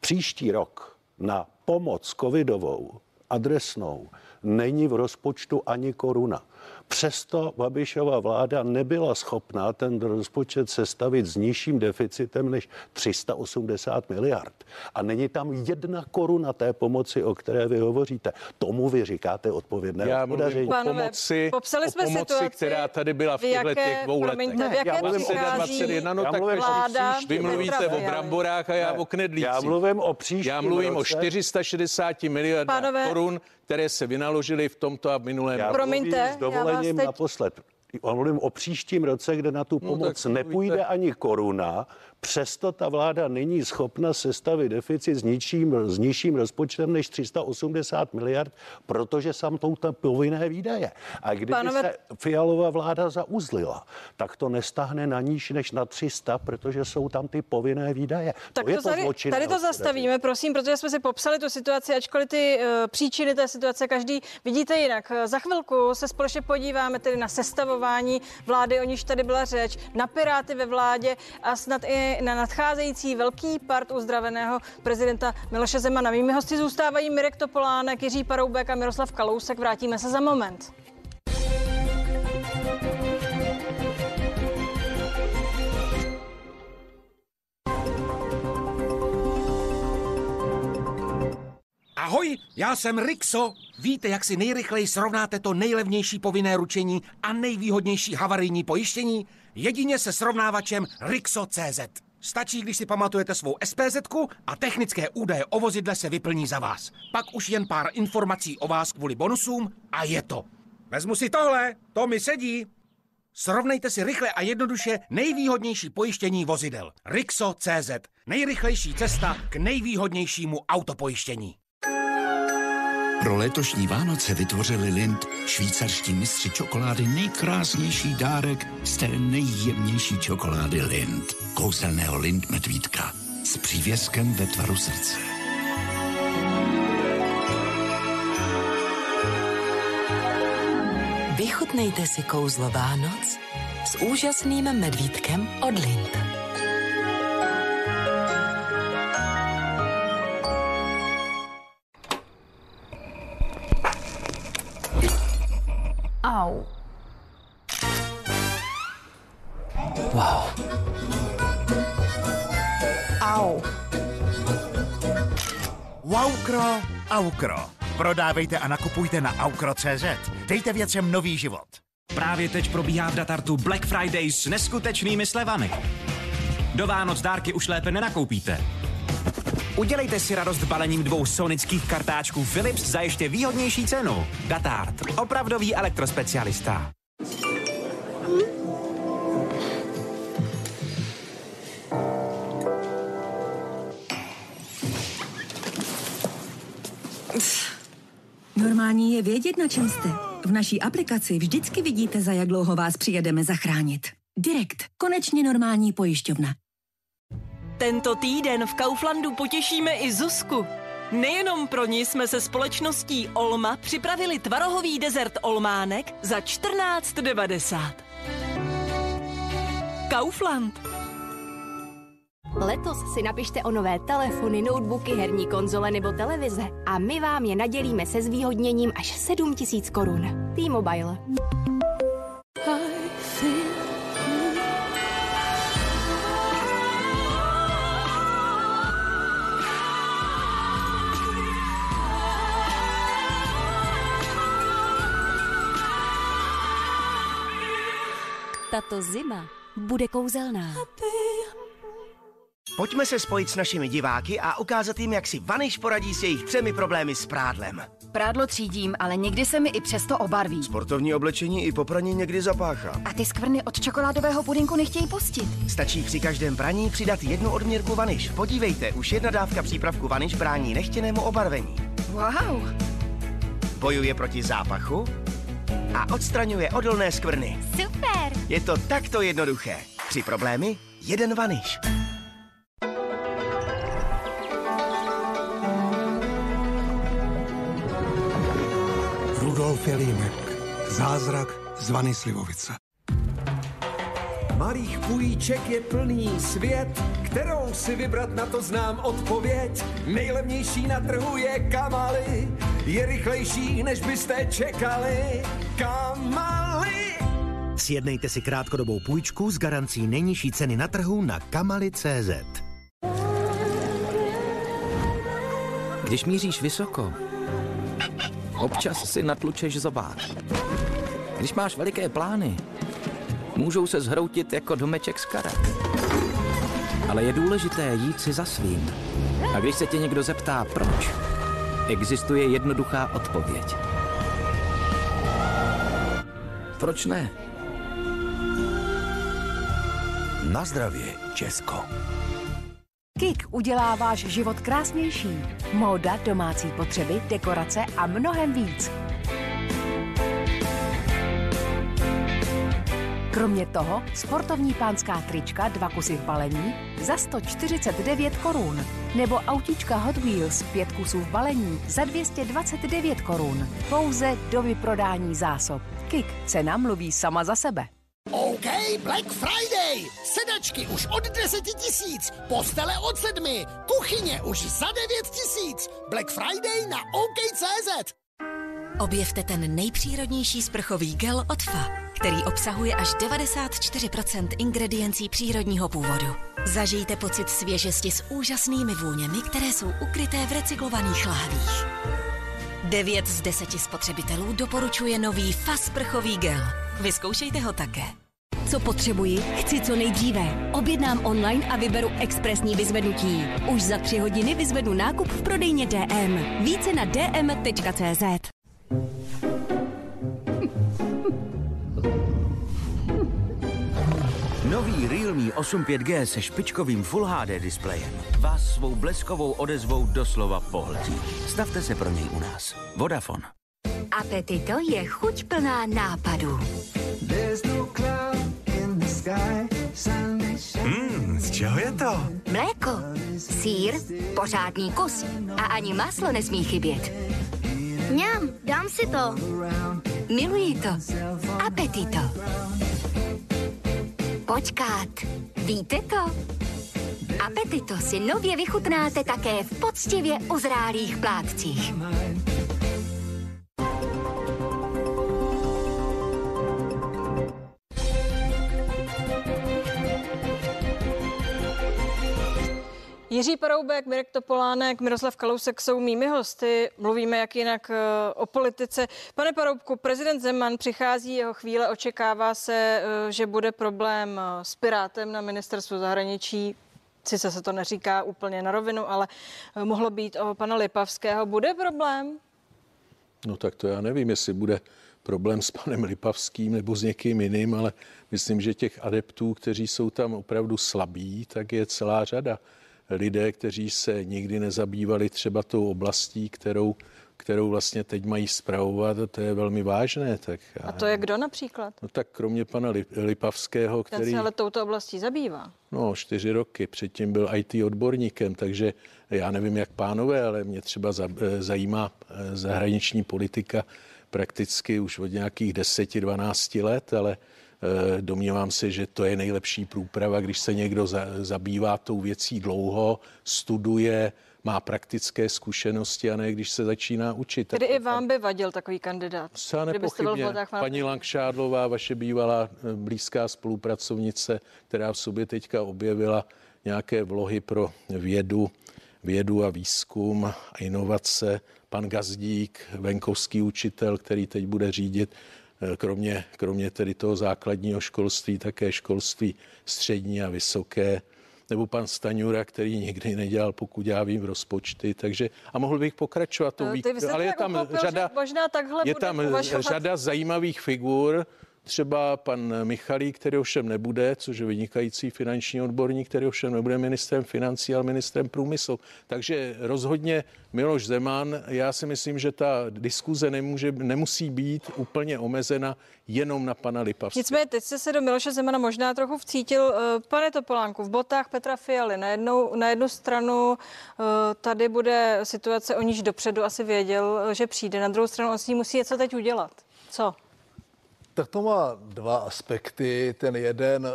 příští rok na pomoc covidovou adresnou není v rozpočtu ani koruna. Přesto Babišova vláda nebyla schopná ten rozpočet sestavit s nižším deficitem než 380 miliard. A není tam jedna koruna té pomoci, o které vy hovoříte. Tomu vy říkáte odpovědné Já mluvím hospodaření. o Pánové, pomoci, popsali o jsme pomoci situaci, která tady byla v těchto jaké- těch dvou letech. jaké já mluvím přichází 21, no tak o vláda vy mluvíte o bramborách a já Ne, o knedlících. Já mluvím o příštím Já mluvím o roce. 460 miliardách Pánové- korun, které se vynaložily v tomto a v minulém Já roce. Promiňte, s já vás dovolením teď- naposled. Já mluvím o příštím roce, kde na tu No, pomoc tak mluvíte. nepůjde ani koruna, přesto ta vláda není schopna sestavit deficit s nižším, s nižším rozpočtem než 380 miliard, protože sam jsou tam povinné výdaje. A kdyby Pánové- se Fialová vláda zauzlila, tak to nestáhne na níž než na 300, protože jsou tam ty povinné výdaje. Tak to je to to tady, zločinné tady to zastavíme, prosím, protože jsme si popsali tu situaci, ačkoliv ty uh, příčiny té situace každý vidíte jinak. Eh, Za chvilku se společně podíváme tedy na sestavování vlády, o níž tady byla řeč, na Piráty ve vládě a snad i na nadcházející velký part uzdraveného prezidenta Miloše Zemana. Mými hosty zůstávají Mirek Topolánek, Jiří Paroubek a Miroslav Kalousek. Vrátíme se za moment. Ahoj, já jsem Rixo. Víte, jak si nejrychleji srovnáte to nejlevnější povinné ručení a nejvýhodnější havarijní pojištění? Jedině se srovnávačem Rixo.cz. Stačí, když si pamatujete svou SPZ a technické údaje o vozidle se vyplní za vás. Pak už jen pár informací o vás kvůli bonusům a je to. Vezmu si tohle, to mi sedí. Srovnejte si rychle a jednoduše nejvýhodnější pojištění vozidel. Rixo.cz. Nejrychlejší cesta k nejvýhodnějšímu autopojištění. Pro letošní Vánoce vytvořili Lind švýcarští mistři čokolády nejkrásnější dárek z té nejjemnější čokolády Lind. Kouzelného Lind medvídka s přívěskem ve tvaru srdce. Vychutnejte si kouzlo Vánoc s úžasným medvídkem od Lind. Au. Wow. Au. Aukro. Prodávejte a nakupujte na aukro.cz. Dejte věcem nový život. Právě teď probíhá v Datartu Black Friday s neskutečnými slevami. Do Vánoc dárky už lépe nenakoupíte. Udělejte si radost balením dvou sonických kartáčků Philips za ještě výhodnější cenu. Datart. Opravdový elektrospecialista. Normální je vědět, na čem jste. V naší aplikaci vždycky vidíte, za jak dlouho vás přijedeme zachránit. Direkt. Konečně normální pojišťovna. Tento týden v Kauflandu potěšíme i Zuzku. Nejenom pro ní jsme se společností Olma připravili tvarohový dezert Olmánek za 14,90. Kaufland. Letos si napište o nové telefony, notebooky, herní konzole nebo televize a my vám je nadělíme se zvýhodněním až 7000 korun. T-Mobile. Tato zima bude kouzelná. Pojďme se spojit s našimi diváky a ukázat jim, jak si Vaniš poradí s jejich třemi problémy s prádlem. Prádlo třídím, ale někdy se mi i přesto obarví. Sportovní oblečení i po praní někdy zapáchá. A ty skvrny od čokoládového pudinku nechtějí pustit. Stačí při každém praní přidat jednu odměrku Vaniš. Podívejte, už jedna dávka přípravku Vaniš brání nechtěnému obarvení. Wow. Bojuje proti zápachu a odstraňuje odolné skvrny. Super! Je to takto jednoduché. Tři problémy, jeden Vaniš. Rudolf Jelínek. Zázrak z Vany Slivovice. Malých půjček je plný svět, kterou si vybrat na to znám odpověď. Nejlevnější na trhu je Kamaly, je rychlejší, než byste čekali. Kamali. Sjednejte si krátkodobou půjčku s garancí nejnižší ceny na trhu na kamali.cz. Když míříš vysoko, občas si natlučeš zobák. Když máš veliké plány, můžou se zhroutit jako domeček z karet. Ale je důležité jít si za svým. A když se tě někdo zeptá, proč, existuje jednoduchá odpověď. Proč ne? Na zdravě, Česko. Kik udělá váš život krásnější. Móda, domácí potřeby, dekorace a mnohem víc. Kromě toho sportovní pánská trička dva kusy v balení za 149 korun. Nebo autíčka Hot Wheels pět kusů v balení za 229 korun. Pouze do vyprodání zásob. Kik. Cena mluví sama za sebe. OK, Black Friday! Sedačky už od deseti tisíc, postele od sedmi, kuchyně už za devět tisíc. Black Friday na OK.cz. Objevte ten nejpřírodnější sprchový gel od FA, který obsahuje až 94% ingrediencí přírodního původu. Zažijte pocit svěžesti s úžasnými vůněmi, které jsou ukryté v recyklovaných láhvích. 9 z 10 spotřebitelů doporučuje nový FA sprchový gel. Vyzkoušejte ho také. Co potřebuji, chci co nejdříve. Objednám online a vyberu expresní vyzvednutí. Už za tři hodiny vyzvedu nákup v prodejně DM. Více na dm.cz. Nový Realme 8 5G se špičkovým Full HD displejem vás svou bleskovou odezvou doslova pohltí. Stavte se pro něj u nás. Vodafone. Apetito je chuť plná nápadů. Hmm, z čeho je to? Mléko, sír, pořádný kus a ani maslo nesmí chybět. Mňam, dám si to. Miluji to. Apetito. Počkat, víte to? Apetito si nově vychutnáte také v poctivě uzrálých plátcích. Jiří Paroubek, Mirek Topolánek, Miroslav Kalousek jsou mými hosty. Mluvíme jak jinak eh, o politice. Pane Paroubku, prezident Zeman přichází jeho chvíle, očekává se, eh, že bude problém eh, s Pirátem na ministerstvu zahraničí. Sice se to neříká úplně na rovinu, ale mohlo být o pana Lipavského. Bude problém? No tak to já nevím, jestli bude problém s panem Lipavským nebo s někým jiným, ale myslím, že těch adeptů, kteří jsou tam opravdu slabí, tak je celá řada lidé, kteří se nikdy nezabývali třeba tou oblastí, kterou, kterou vlastně teď mají zpravovat, to je velmi vážné. Tak a to je kdo například? No tak kromě pana Lipavského, který... Ten se ale touto oblastí zabývá. No, čtyři roky, předtím byl IT odborníkem, takže já nevím, jak pánové, ale mě třeba zajímá eh, zahraniční politika prakticky už od nějakých 10-12 let, ale Eh, domnívám se, že to je nejlepší průprava, když se někdo za, zabývá tou věcí dlouho, studuje, má praktické zkušenosti a ne když se začíná učit. Tedy i vám by vadil takový kandidát? Zcela nepochybně. Paní Langšádlová, vaše bývalá eh, blízká spolupracovnice, která v sobě teďka objevila nějaké vlohy pro vědu, vědu a výzkum a inovace. Pan Gazdík, venkovský učitel, který teď bude řídit Eh, kromě, kromě tedy toho základního školství, také školství střední a vysoké, nebo pan Staňura, který nikdy nedělal, pokud já vím, rozpočty, takže a mohl bych pokračovat. To ví, ale je tam uchopil, řada, možná takhle je tam uvažovat. řada zajímavých figur, Třeba pan Michalík, který ovšem nebude, což je vynikající finanční odborník, který ovšem nebude ministrem financí, ale ministrem průmyslu. Takže rozhodně Miloš Zeman, já si myslím, že ta diskuze nemůže, nemusí být úplně omezena jenom na pana Lipavského. Nicméně teď jste se do Miloše Zemana možná trochu vcítil. Eh, pane Topolánku, v botách Petra Fialy na, jednou, na jednu stranu eh, tady bude situace, o níž dopředu asi věděl, že přijde. Na druhou stranu on s ní musí něco teď udělat. Co? Tak to má dva aspekty. Ten jeden,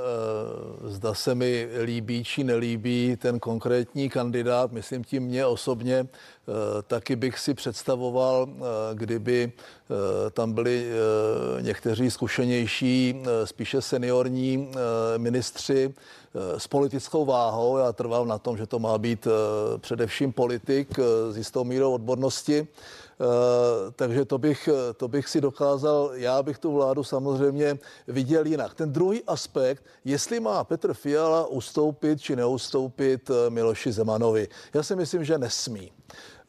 zda se mi líbí či nelíbí ten konkrétní kandidát, myslím tím mě osobně, taky bych si představoval, kdyby tam byli někteří zkušenější, spíše seniorní ministři s politickou váhou. Já trvám na tom, že to má být především politik s jistou mírou odbornosti. Eh, takže to bych, to bych si dokázal, já bych tu vládu samozřejmě viděl jinak. Ten druhý aspekt, jestli má Petr Fiala ustoupit či neustoupit eh, Miloši Zemanovi. Já si myslím, že nesmí.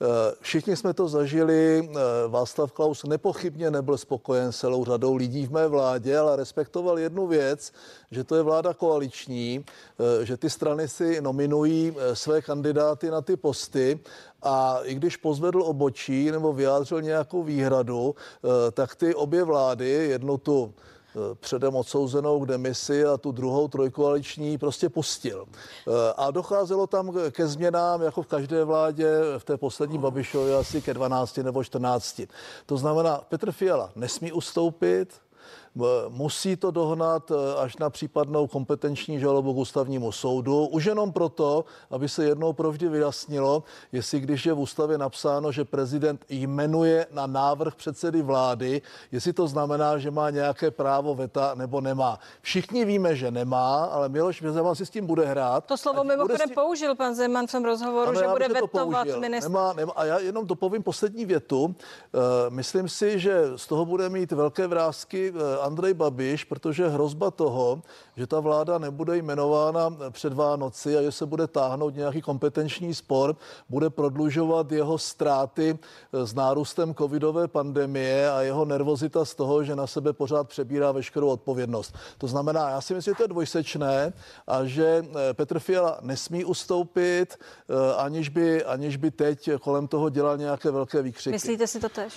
Eh, všichni jsme to zažili. Václav Klaus nepochybně nebyl spokojen s celou řadou lidí v mé vládě, ale respektoval jednu věc, že to je vláda koaliční, že ty strany si nominují své kandidáty na ty posty a i když pozvedl obočí nebo vyjádřil nějakou výhradu, eh, tak ty obě vlády, jednu tu eh, předem odsouzenou k demisi a tu druhou trojkoaliční prostě pustil. Eh, a docházelo tam ke změnám, jako v každé vládě, v té poslední Babišově asi ke 12 nebo 14. To znamená, Petr Fiala nesmí ustoupit, Musí to dohnat eh, až na případnou kompetenční žalobu k ústavnímu soudu, už jenom proto, aby se jednou provždy vyjasnilo, jestli když je v ústavě napsáno, že prezident jmenuje na návrh předsedy vlády, jestli to znamená, že má nějaké právo veta nebo nemá. Všichni víme, že nemá, ale Miloš Zeman si s tím bude hrát. To slovo mimochodem tím... použil pan Zeman v tom rozhovoru, ano, že bude vetovat ministr. Nemá, nemá, a já jenom dopovím poslední větu. Uh, myslím si, že z toho bude mít velké vrázky uh, Andrej Babiš, protože hrozba toho, že ta vláda nebude jmenována před Vánoci a že se bude táhnout nějaký kompetenční spor, bude prodlužovat jeho ztráty eh, s nárůstem covidové pandemie a jeho nervozita z toho, že na sebe pořád přebírá veškerou odpovědnost. To znamená, já si myslím, že to je dvojsečné a že eh, Petr Fiala nesmí ustoupit, eh, aniž by, aniž by teď kolem toho dělal nějaké velké výkřiky. Myslíte si to tež?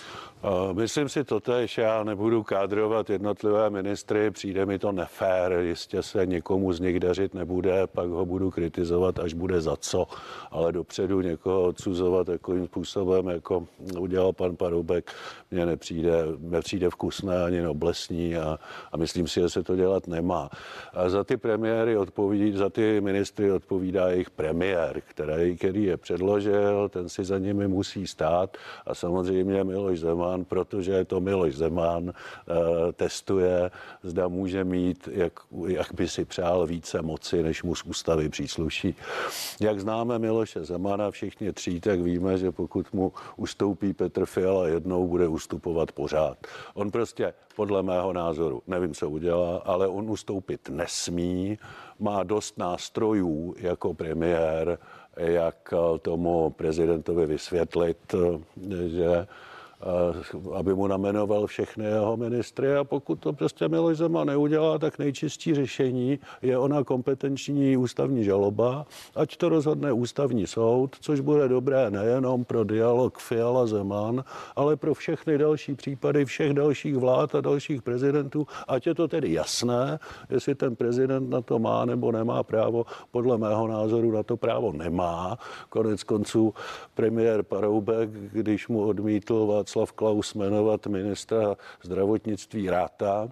Myslím si to tež. Já nebudu kádrovat jednotlivé ministry, přijde mi to nefér, jistě se někomu z nich dařit nebude, pak ho budu kritizovat, až bude za co, ale dopředu někoho odsuzovat takovým způsobem, jako udělal pan Paroubek, mně nepřijde, nepřijde vkusné ani noblesní a, a myslím si, že se to dělat nemá. A za ty premiéry odpovídá, za ty ministry odpovídá jejich premiér, který, který je předložil, ten si za nimi musí stát a samozřejmě Miloš Zeman, protože je to Miloš Zeman, eh, testuje, zda může mít, jak, jak by si přál více moci, než mu z ústavy přísluší. Jak známe Miloše Zemana, všichni tří, tak víme, že pokud mu ustoupí Petr Fiala jednou, bude ustupovat pořád. On prostě, podle mého názoru, nevím, co udělá, ale on ustoupit nesmí, má dost nástrojů jako premiér, jak tomu prezidentovi vysvětlit, že aby mu namenoval všechny jeho ministry a pokud to prostě Miloš Zeman neudělá, tak nejčistší řešení je ona kompetenční ústavní žaloba, ať to rozhodne ústavní soud, což bude dobré nejenom pro dialog Fiala Zeman, ale pro všechny další případy všech dalších vlád a dalších prezidentů, ať je to tedy jasné, jestli ten prezident na to má nebo nemá právo. Podle mého názoru na to právo nemá. Konec konců premiér Paroubek, když mu odmítl Václav Václav Klaus jmenovat ministra zdravotnictví Ráta,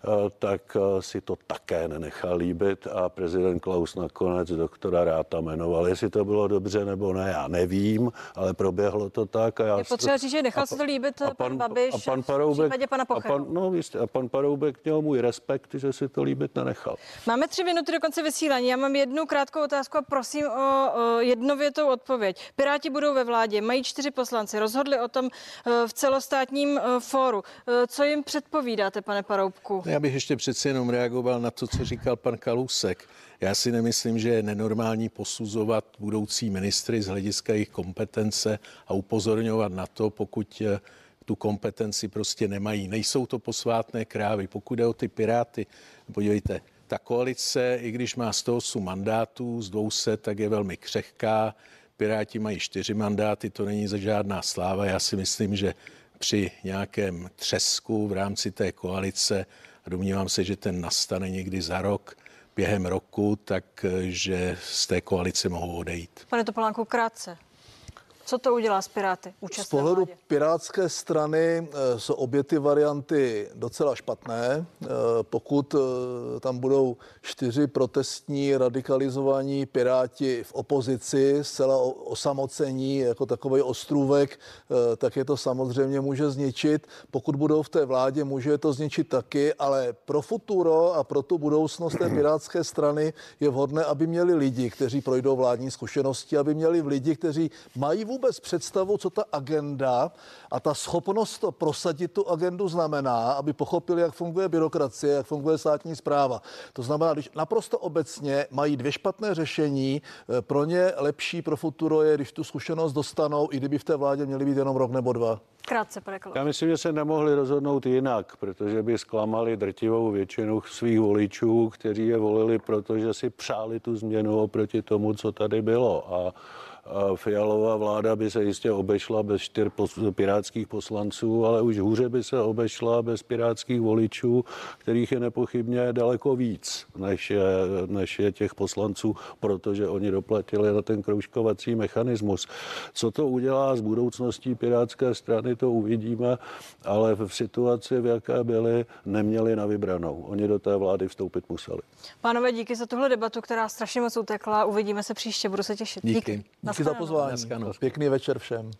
Eh, tak eh, si to také nenechal líbit a prezident Klaus nakonec doktora Ráta jmenoval. Jestli to bylo dobře nebo ne, já nevím, ale proběhlo to tak. A já je potřeba říct, že nechal si to líbit a pan, pan Babiš a pan Paroubek, v pana a pan, no, jistě, a pan Paroubek měl můj respekt, že si to líbit nenechal. Máme tři minuty do konce vysílání. Já mám jednu krátkou otázku a prosím o, o jednovětou odpověď. Piráti budou ve vládě, mají čtyři poslanci, rozhodli o tom eh, v celostátním fóru. Co jim předpovídáte, pane Paroubku? Já bych ještě přeci jenom reagoval na to, co říkal pan Kalusek. Já si nemyslím, že je nenormální posuzovat budoucí ministry z hlediska jejich kompetence a upozorňovat na to, pokud eh, tu kompetenci prostě nemají. Nejsou to posvátné krávy. Pokud jde o ty piráty, podívejte, ta koalice, i když má 108 mandátů z 200, tak je velmi křehká. Piráti mají čtyři mandáty, to není za žádná sláva. Já si myslím, že při nějakém třesku v rámci té koalice a domnívám se, že ten nastane někdy za rok, během roku, takže z té koalice mohou odejít. Pane Topolánku, krátce. Co to udělá s Piráty? Z pohledu pirátské strany eh, jsou obě ty varianty docela špatné. Eh, pokud eh, tam budou čtyři protestní radikalizovaní piráti v opozici, zcela osamocení jako takový ostrůvek, tak je to samozřejmě může zničit. Pokud budou v té vládě, může to zničit taky, ale pro futuro a pro tu budoucnost té pirátské strany je vhodné, aby měli lidi, kteří projdou vládní zkušenosti, aby měli lidi, kteří mají vůbec představu, co ta agenda a ta schopnost to prosadit tu agendu znamená, aby pochopili, jak funguje byrokracie, jak funguje státní zpráva. To znamená, když naprosto obecně mají dvě špatné řešení, eh, pro ně lepší pro futuro je, když tu zkušenost dostanou, i kdyby v té vládě měli být jenom rok nebo dva. Krátce, pane Já myslím, že se nemohli rozhodnout jinak, protože by zklamali drtivou většinu svých voličů, kteří je volili, protože si přáli tu změnu oproti tomu, co tady bylo. A Fialová vláda by se jistě obešla bez čtyř pirátských poslanců, ale už hůře by se obešla bez pirátských voličů, kterých je nepochybně daleko víc, než je, než je těch poslanců, protože oni doplatili na ten kroužkovací mechanismus. Co to udělá s budoucností pirátské strany, to uvidíme, ale v situaci, v jaké byli, neměli na vybranou. Oni do té vlády vstoupit museli. Pánové, díky za tuhle debatu, která strašně moc utekla. Uvidíme se příště, budu se těšit. Díky. díky. Díky za pozvání. Pěkný večer všem.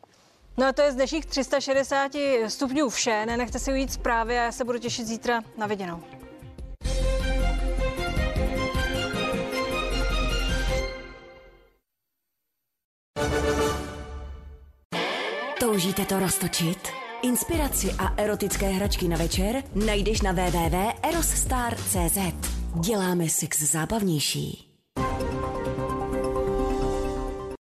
No a to je z dnešních 360 stupňů vše. Nenechte si ujít zprávy a já se budu těšit zítra na viděnou. Toužíte to roztočit? Inspiraci a erotické hračky na večer najdeš na www.erosstar.cz. Děláme sex zábavnější.